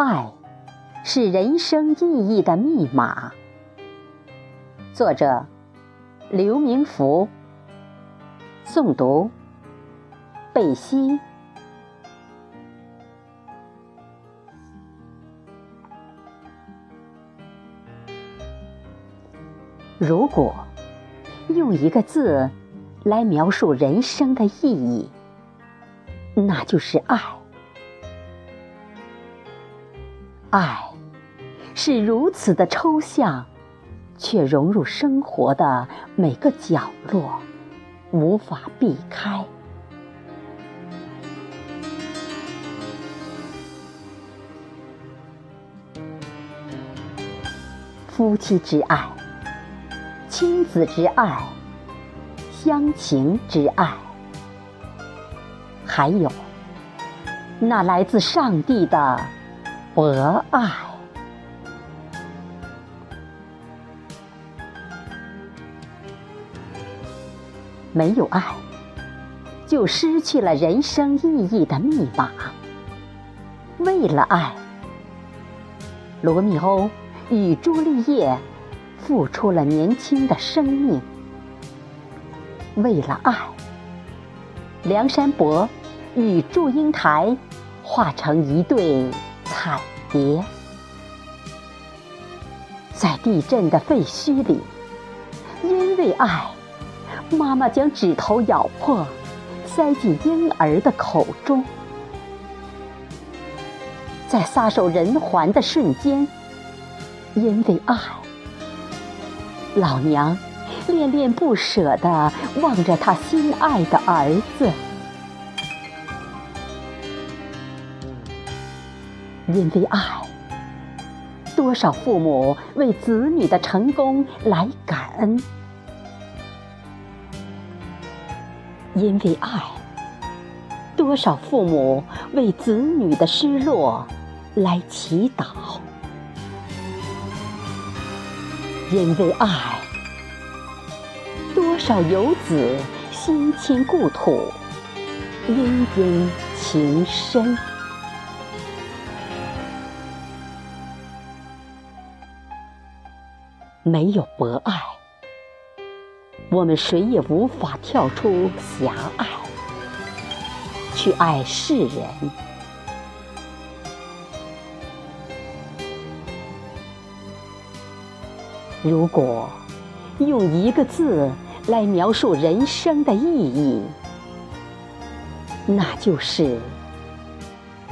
爱是人生意义的密码。作者：刘明福。诵读：贝西。如果用一个字来描述人生的意义，那就是爱。爱是如此的抽象，却融入生活的每个角落，无法避开。夫妻之爱，亲子之爱，乡情之爱，还有那来自上帝的。博爱，没有爱，就失去了人生意义的密码。为了爱，罗密欧与朱丽叶付出了年轻的生命；为了爱，梁山伯与祝英台化成一对。彩蝶在地震的废墟里，因为爱，妈妈将指头咬破，塞进婴儿的口中。在撒手人寰的瞬间，因为爱，老娘恋恋不舍地望着她心爱的儿子。因为爱，多少父母为子女的成功来感恩；因为爱，多少父母为子女的失落来祈祷；因为爱，多少游子心牵故土，殷殷情深。没有博爱，我们谁也无法跳出狭隘，去爱世人。如果用一个字来描述人生的意义，那就是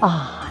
爱。